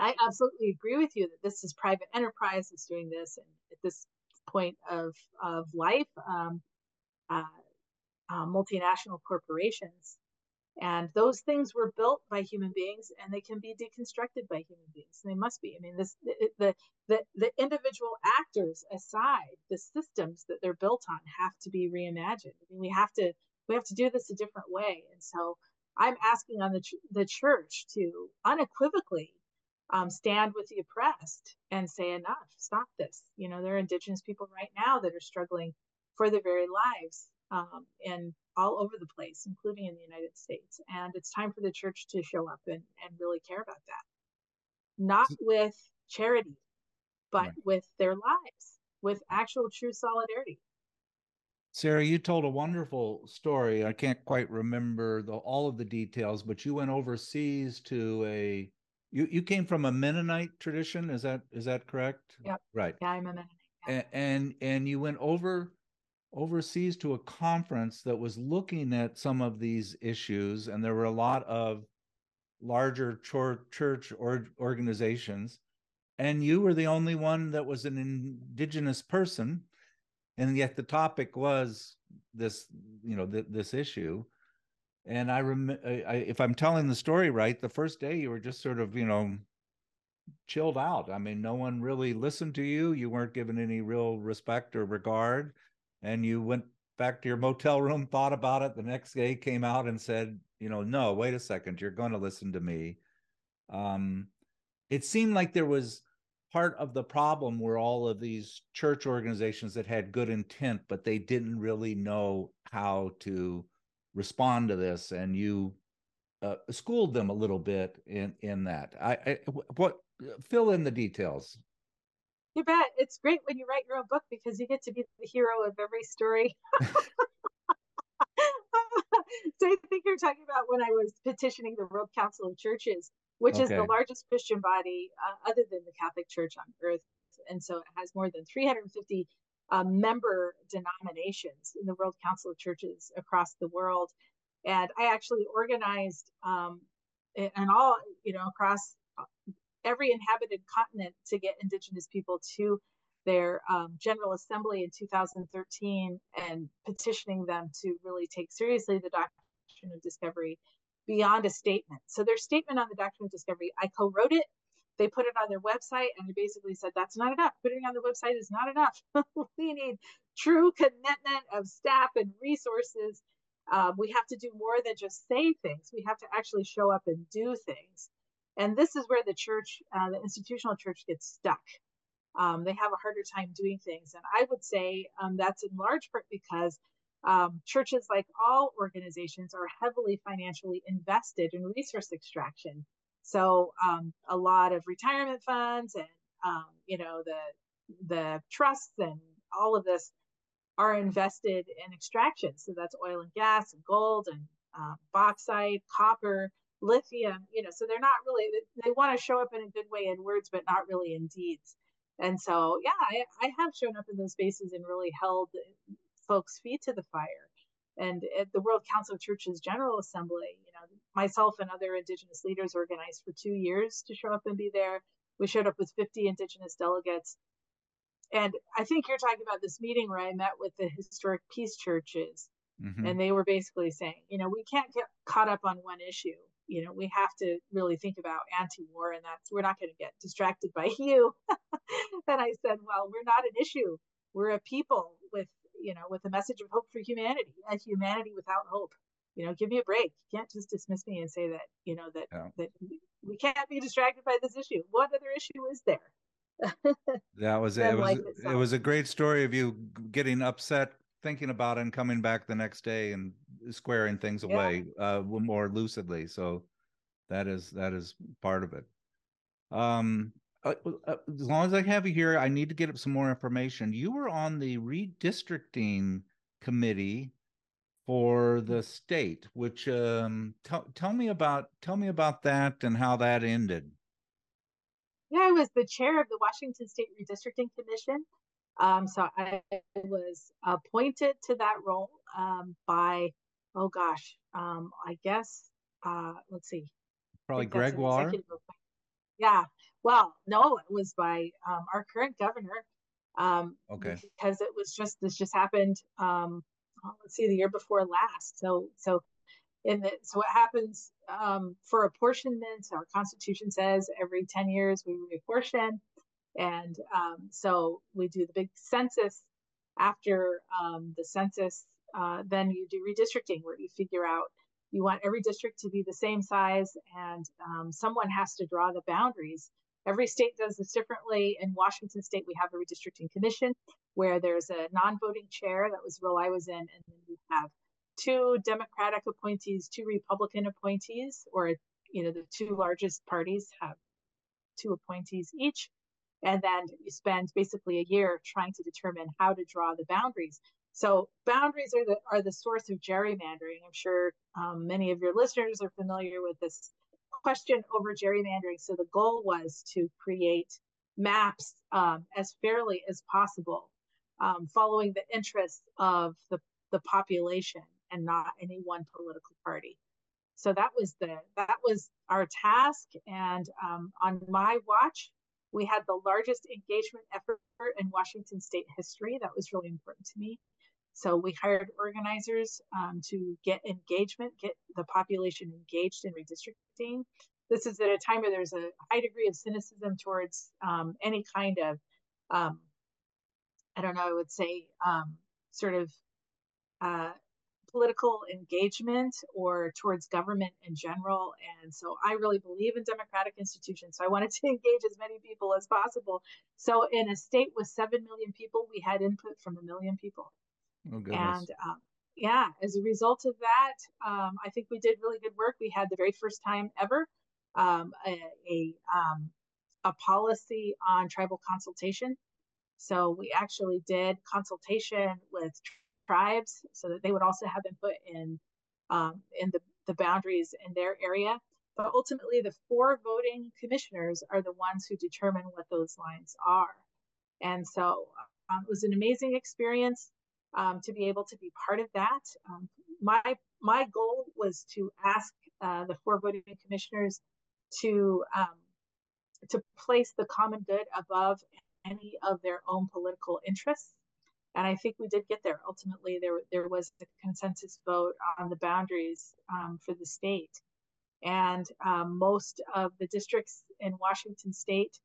I absolutely agree with you that this is private enterprise that's doing this. And at this point of, of life, um, uh, uh, multinational corporations. And those things were built by human beings and they can be deconstructed by human beings they must be. I mean this the the the individual actors aside the systems that they're built on have to be reimagined. I mean we have to we have to do this a different way. And so i'm asking on the the church to unequivocally um, stand with the oppressed and say enough stop this you know there are indigenous people right now that are struggling for their very lives um, and all over the place, including in the United States. And it's time for the church to show up and, and really care about that. Not with charity, but right. with their lives, with actual true solidarity. Sarah, you told a wonderful story. I can't quite remember the, all of the details, but you went overseas to a you you came from a Mennonite tradition. Is that is that correct? Yep. Right. Yeah, I'm a Mennonite. Yeah. And, and and you went over overseas to a conference that was looking at some of these issues, and there were a lot of larger church or organizations, and you were the only one that was an indigenous person, and yet the topic was this, you know, th- this issue. And I remember, if I'm telling the story right, the first day you were just sort of, you know, chilled out. I mean, no one really listened to you. You weren't given any real respect or regard and you went back to your motel room, thought about it. The next day came out and said, you know, no, wait a second, you're going to listen to me. Um, it seemed like there was part of the problem where all of these church organizations that had good intent, but they didn't really know how to respond to this, and you uh, schooled them a little bit in in that. I, I what fill in the details. You bet. It's great when you write your own book because you get to be the hero of every story. [laughs] so I think you're talking about when I was petitioning the World Council of Churches, which okay. is the largest Christian body uh, other than the Catholic Church on earth. And so it has more than 350 uh, member denominations in the World Council of Churches across the world. And I actually organized um, and all, you know, across every inhabited continent to get indigenous people to their um, General Assembly in 2013 and petitioning them to really take seriously the doctrine of discovery beyond a statement. So their statement on the doctrine of discovery, I co-wrote it. They put it on their website and they basically said that's not enough. Putting it on the website is not enough. [laughs] we need true commitment of staff and resources. Um, we have to do more than just say things. We have to actually show up and do things. And this is where the church, uh, the institutional church, gets stuck. Um, they have a harder time doing things. And I would say um, that's in large part because um, churches, like all organizations, are heavily financially invested in resource extraction. So um, a lot of retirement funds and um, you know the the trusts and all of this are invested in extraction. So that's oil and gas and gold and uh, bauxite, copper, lithium, you know, so they're not really, they want to show up in a good way in words, but not really in deeds. And so, yeah, I, I have shown up in those spaces and really held folks' feet to the fire. And at the World Council of Churches General Assembly, you know, myself and other Indigenous leaders organized for two years to show up and be there. We showed up with 50 Indigenous delegates. And I think you're talking about this meeting where I met with the historic peace churches. Mm-hmm. And they were basically saying, you know, we can't get caught up on one issue you know we have to really think about anti-war and that's we're not going to get distracted by [laughs] you [laughs] and i said well we're not an issue we're a people with you know with a message of hope for humanity a humanity without hope you know give me a break you can't just dismiss me and say that you know that yeah. that we can't be distracted by this issue what other issue is there [laughs] that was it it was, it was a great story of you getting upset thinking about it and coming back the next day and squaring things yeah. away uh, more lucidly. So that is that is part of it. Um, uh, uh, as long as I have you here, I need to get up some more information. You were on the redistricting committee for the state, which um, t- tell me about tell me about that and how that ended. Yeah, I was the chair of the Washington State Redistricting Commission. Um, so I was appointed to that role um, by, oh gosh, um, I guess, uh, let's see. Probably Greg Gregoire. Yeah. Well, no, it was by um, our current governor. Um, okay. Because it was just, this just happened, um, let's see, the year before last. So, so in the, so what happens um, for apportionment, our constitution says every 10 years we reapportion. And um, so we do the big census. After um, the census, uh, then you do redistricting where you figure out you want every district to be the same size and um, someone has to draw the boundaries. Every state does this differently. In Washington state, we have a redistricting commission where there's a non-voting chair. That was the role I was in. And then we have two Democratic appointees, two Republican appointees, or, you know, the two largest parties have two appointees each. And then you spend basically a year trying to determine how to draw the boundaries. So boundaries are the are the source of gerrymandering. I'm sure um, many of your listeners are familiar with this question over gerrymandering. So the goal was to create maps um, as fairly as possible, um, following the interests of the, the population and not any one political party. So that was the that was our task. And um, on my watch, we had the largest engagement effort in Washington state history. That was really important to me. So we hired organizers um, to get engagement, get the population engaged in redistricting. This is at a time where there's a high degree of cynicism towards um, any kind of, um, I don't know, I would say um, sort of uh, political engagement or towards government in general. And so I really believe in democratic institutions. So I wanted to [laughs] engage as many people as possible. So in a state with 7 million people, we had input from a million people. Oh, and um, yeah, as a result of that, um, I think we did really good work. We had the very first time ever um, a, a, um, a policy on tribal consultation. So we actually did consultation with tribes so that they would also have input in um, in the, the boundaries in their area. But ultimately, the four voting commissioners are the ones who determine what those lines are. And so um, it was an amazing experience um, to be able to be part of that. Um, my my goal was to ask uh, the four voting commissioners to um, to place the common good above any of their own political interests and I think we did get there. Ultimately, there there was a consensus vote on the boundaries um, for the state, and um, most of the districts in Washington State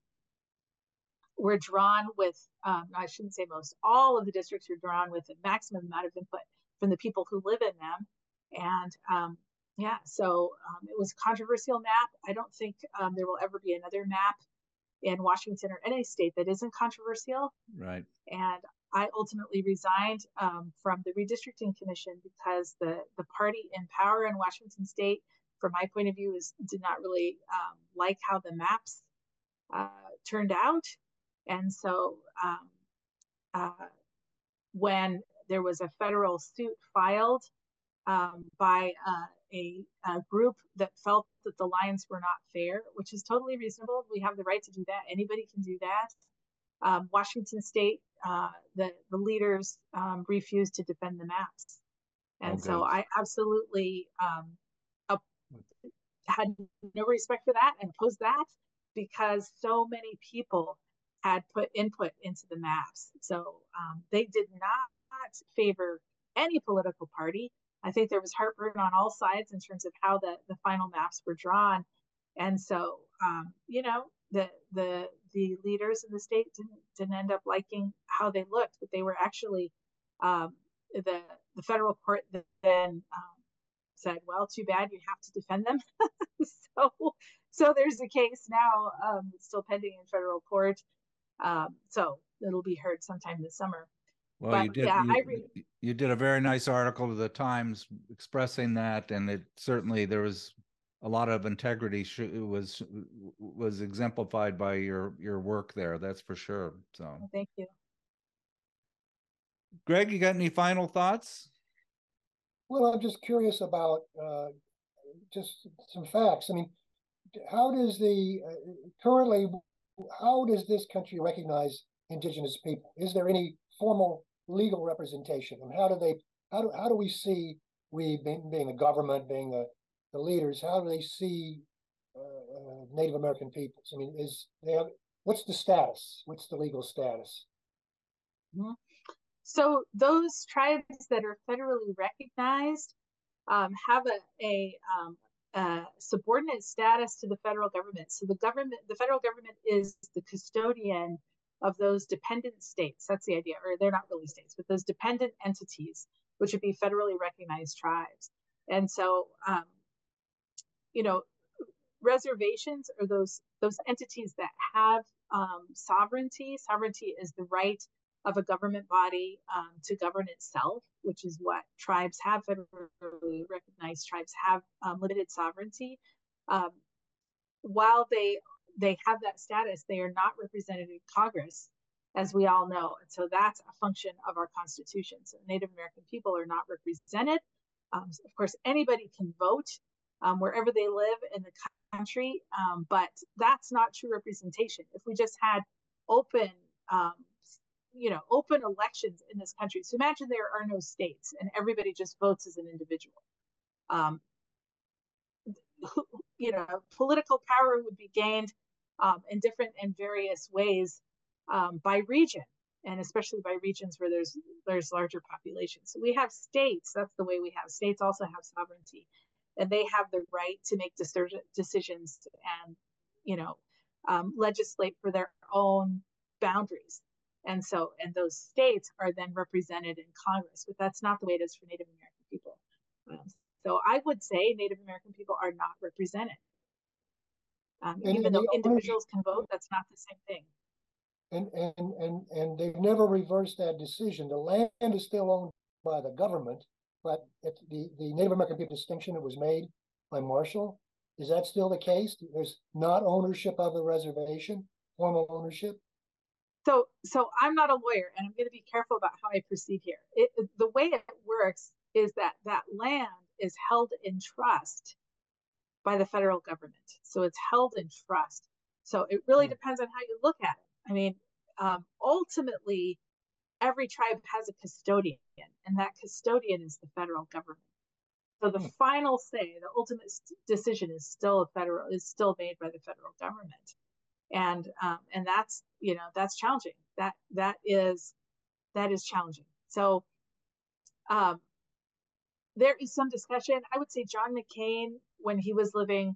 were drawn with. Um, I shouldn't say most. All of the districts were drawn with a maximum amount of input from the people who live in them, and um, yeah, so um, it was a controversial map. I don't think um, there will ever be another map in Washington or any state that isn't controversial. Right. And I ultimately resigned um, from the redistricting commission because the the party in power in Washington State, from my point of view, is did not really um, like how the maps uh, turned out, and so um, uh, when there was a federal suit filed um, by uh, a, a, group that felt that the lines were not fair, which is totally reasonable. We have the right to do that. Anybody can do that. Um, Washington State uh, the, the leaders um, refused to defend the maps. And okay. so I absolutely um, up, had no respect for that and opposed that because so many people had put input into the maps. So um, they did not favor any political party. I think there was heartburn on all sides in terms of how the, the final maps were drawn. And so, um, you know, the the the leaders in the state didn't didn't end up liking how they looked, but they were actually um, the the federal court then um, said, "Well, too bad, you have to defend them." [laughs] so so there's a case now um, still pending in federal court. Um, so it'll be heard sometime this summer. Well, But, you did. yeah, you, I read- you did a very nice article to the Times expressing that, and it certainly there was a lot of integrity. sh- it was was exemplified by your your work there. That's for sure. So, Thank you. Greg, you got any final thoughts? Well, I'm just curious about uh, just some facts. I mean, how does the uh, currently how does this country recognize indigenous people? Is there any formal legal representation, and how do they how do how do we see we being, being the government, being the, the leaders, how do they see uh, uh, Native American peoples? I mean, is they have what's the status? What's the legal status? So those tribes that are federally recognized um, have a, a, um, a subordinate status to the federal government. So the government, the federal government is the custodian of those dependent states. That's the idea, or they're not really states, but those dependent entities, which would be federally recognized tribes. And so, um, you know, reservations are those those entities that have um, sovereignty. Sovereignty is the right of a government body um, to govern itself, which is what tribes have federally recognized. Tribes have um, limited sovereignty. Um, while they they have that status, they are not represented in Congress, as we all know, and so that's a function of our Constitution. So Native American people are not represented. Um, of course, anybody can vote um, wherever they live in the country, um, but that's not true representation. If we just had open you know open elections in this country. So imagine there are no states and everybody just votes as an individual. Um, you know political power would be gained um, in different and various ways um, by region and especially by regions where there's there's larger populations. So we have states that's the way we have states also have sovereignty and they have the right to make decisions and you know um, legislate for their own boundaries and so, and those states are then represented in Congress, but that's not the way it is for Native American people. Um, so I would say Native American people are not represented. Um, even though individuals can vote, that's not the same thing. And, and, and, and they've never reversed that decision. The land is still owned by the government, but it, the, the Native American people distinction that was made by Marshall, is that still the case? There's not ownership of the reservation, formal ownership? So, so I'm not a lawyer, and I'm going to be careful about how I proceed here. It, the way it works is that that land is held in trust by the federal government. So it's held in trust. So it really Hmm. depends on how you look at it. I mean, um, ultimately, every tribe has a custodian, and that custodian is the federal government. So the Hmm. final say, the ultimate decision is still a federal is still made by the federal government, and um, and that's you know that's challenging. That that is that is challenging. So um, there is some discussion. I would say John McCain, when he was living,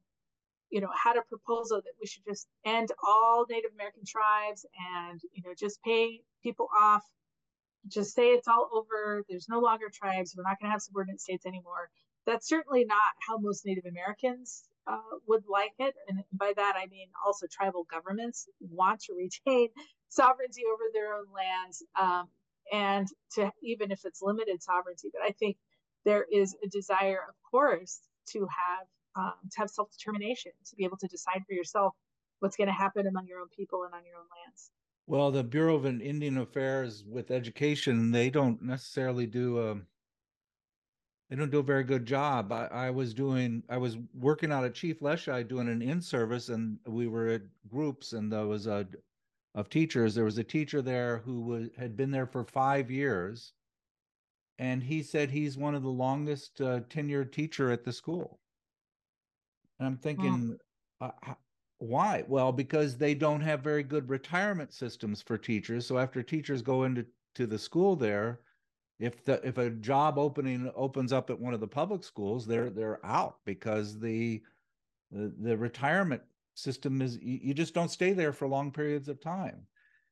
you know, had a proposal that we should just end all Native American tribes and you know just pay people off, just say it's all over. There's no longer tribes. We're not going to have subordinate states anymore. That's certainly not how most Native Americans uh, would like it, and by that I mean also tribal governments want to retain sovereignty over their own lands, um, and to even if it's limited sovereignty. But I think there is a desire, of course, to have um, to have self determination, to be able to decide for yourself what's going to happen among your own people and on your own lands. Well, the Bureau of Indian Affairs with education, they don't necessarily do a they don't do a very good job. I, I was doing I was working out at Chief Leschi doing an in service and we were at groups and there was a of teachers. There was a teacher there who was had been there for five years and he said he's one of the longest uh, tenured teacher at the school. And I'm thinking, uh, why? Well, because they don't have very good retirement systems for teachers. So after teachers go into to the school there, if the if a job opening opens up at one of the public schools, they're they're out because the the, the retirement system is you, you just don't stay there for long periods of time.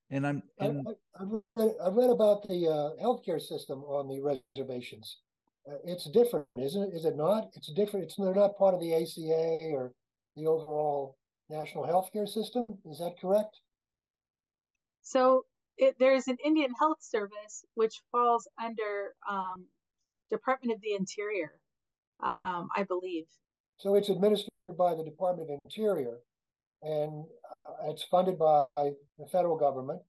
And I'm I, and I, I've read, I've read about the uh, healthcare system on the reservations. Uh, it's different, isn't it? Is it not? It's different. It's they're not part of the ACA or the overall national healthcare system. Is that correct? So it, there's an Indian Health Service which falls under um, Department of the Interior, um, I believe. So it's administered by the Department of Interior, and uh, it's funded by the federal government.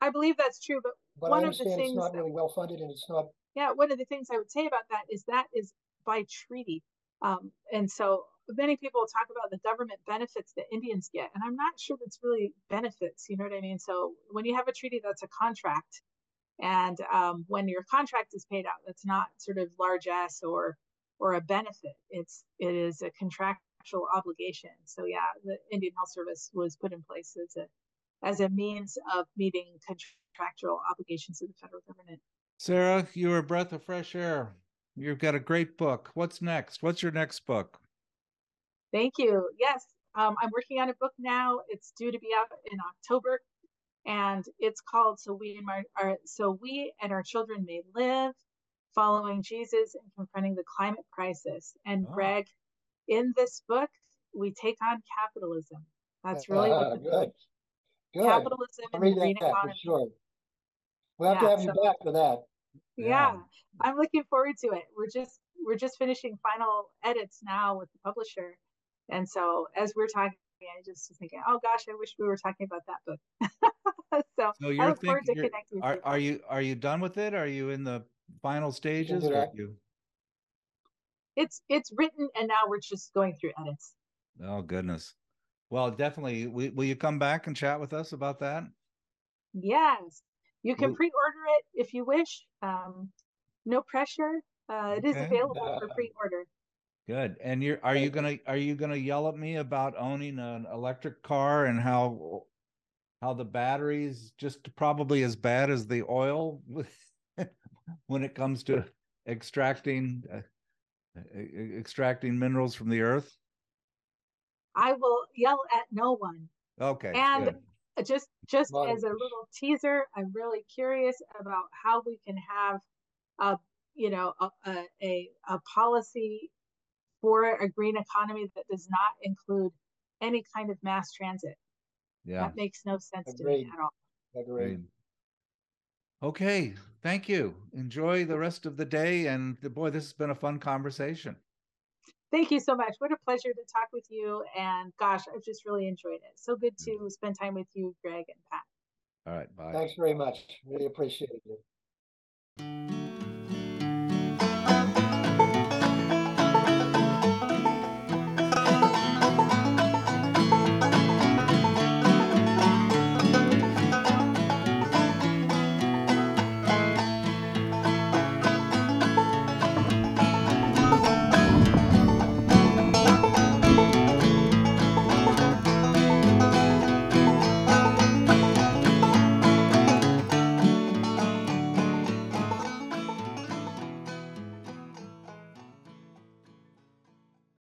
I believe that's true, but, but one I of the understand things it's not that, really well funded, and it's not. Yeah, one of the things I would say about that is that is by treaty, um, and so many people talk about the government benefits that Indians get, and I'm not sure that's really benefits. You know what I mean? So when you have a treaty, that's a contract, and um, when your contract is paid out, that's not sort of largesse or or a benefit. It's it is a contractual obligation. So yeah, the Indian Health Service was put in place as a as a means of meeting contractual obligations of the federal government. Sarah, you're a breath of fresh air. You've got a great book. What's next? What's your next book? Thank you. Yes, um, I'm working on a book now. It's due to be out in October, and it's called "So We and My our, So We and Our Children May Live: Following Jesus and Confronting the Climate Crisis." And Oh. Greg, in this book, we take on capitalism. That's really Ah, what the good. Good. capitalism I'll and the green for economy. sure. We'll have to Yeah, have you back for that. Yeah, I'm looking forward to it. We're just we're just finishing final edits now with the publisher, and so as we're talking, I just was thinking, oh gosh, I wish we were talking about that book. [laughs] so So I you're look forward to you're- connecting are, you. are you, are you done with it? Are you in the final stages or are you? It's it's written, and now we're just going through edits. Oh, goodness. Well, definitely. Will, will you come back and chat with us about that? Yes, you can Well- pre-order it if you wish. Um, no pressure. Uh, it is Okay. available for pre-order. Good. And you're, are you gonna, are you gonna yell at me about owning an electric car and how, how the battery's just probably as bad as the oil [laughs] when it comes to [laughs] extracting, uh, extracting minerals from the earth? I will yell at no one. Okay. And good. Just just as a little teaser i'm really curious about how we can have a you know a, a, a policy for a green economy that does not include any kind of mass transit Yeah. that makes no sense to me at all Agreed. Great. Okay, thank you. Enjoy the rest of the day. And boy, this has been a fun conversation. thank you so much what a pleasure to talk with you and gosh i've just really enjoyed it so good to mm-hmm. spend time with you greg and pat All right, bye. Thanks very much. Really appreciate it.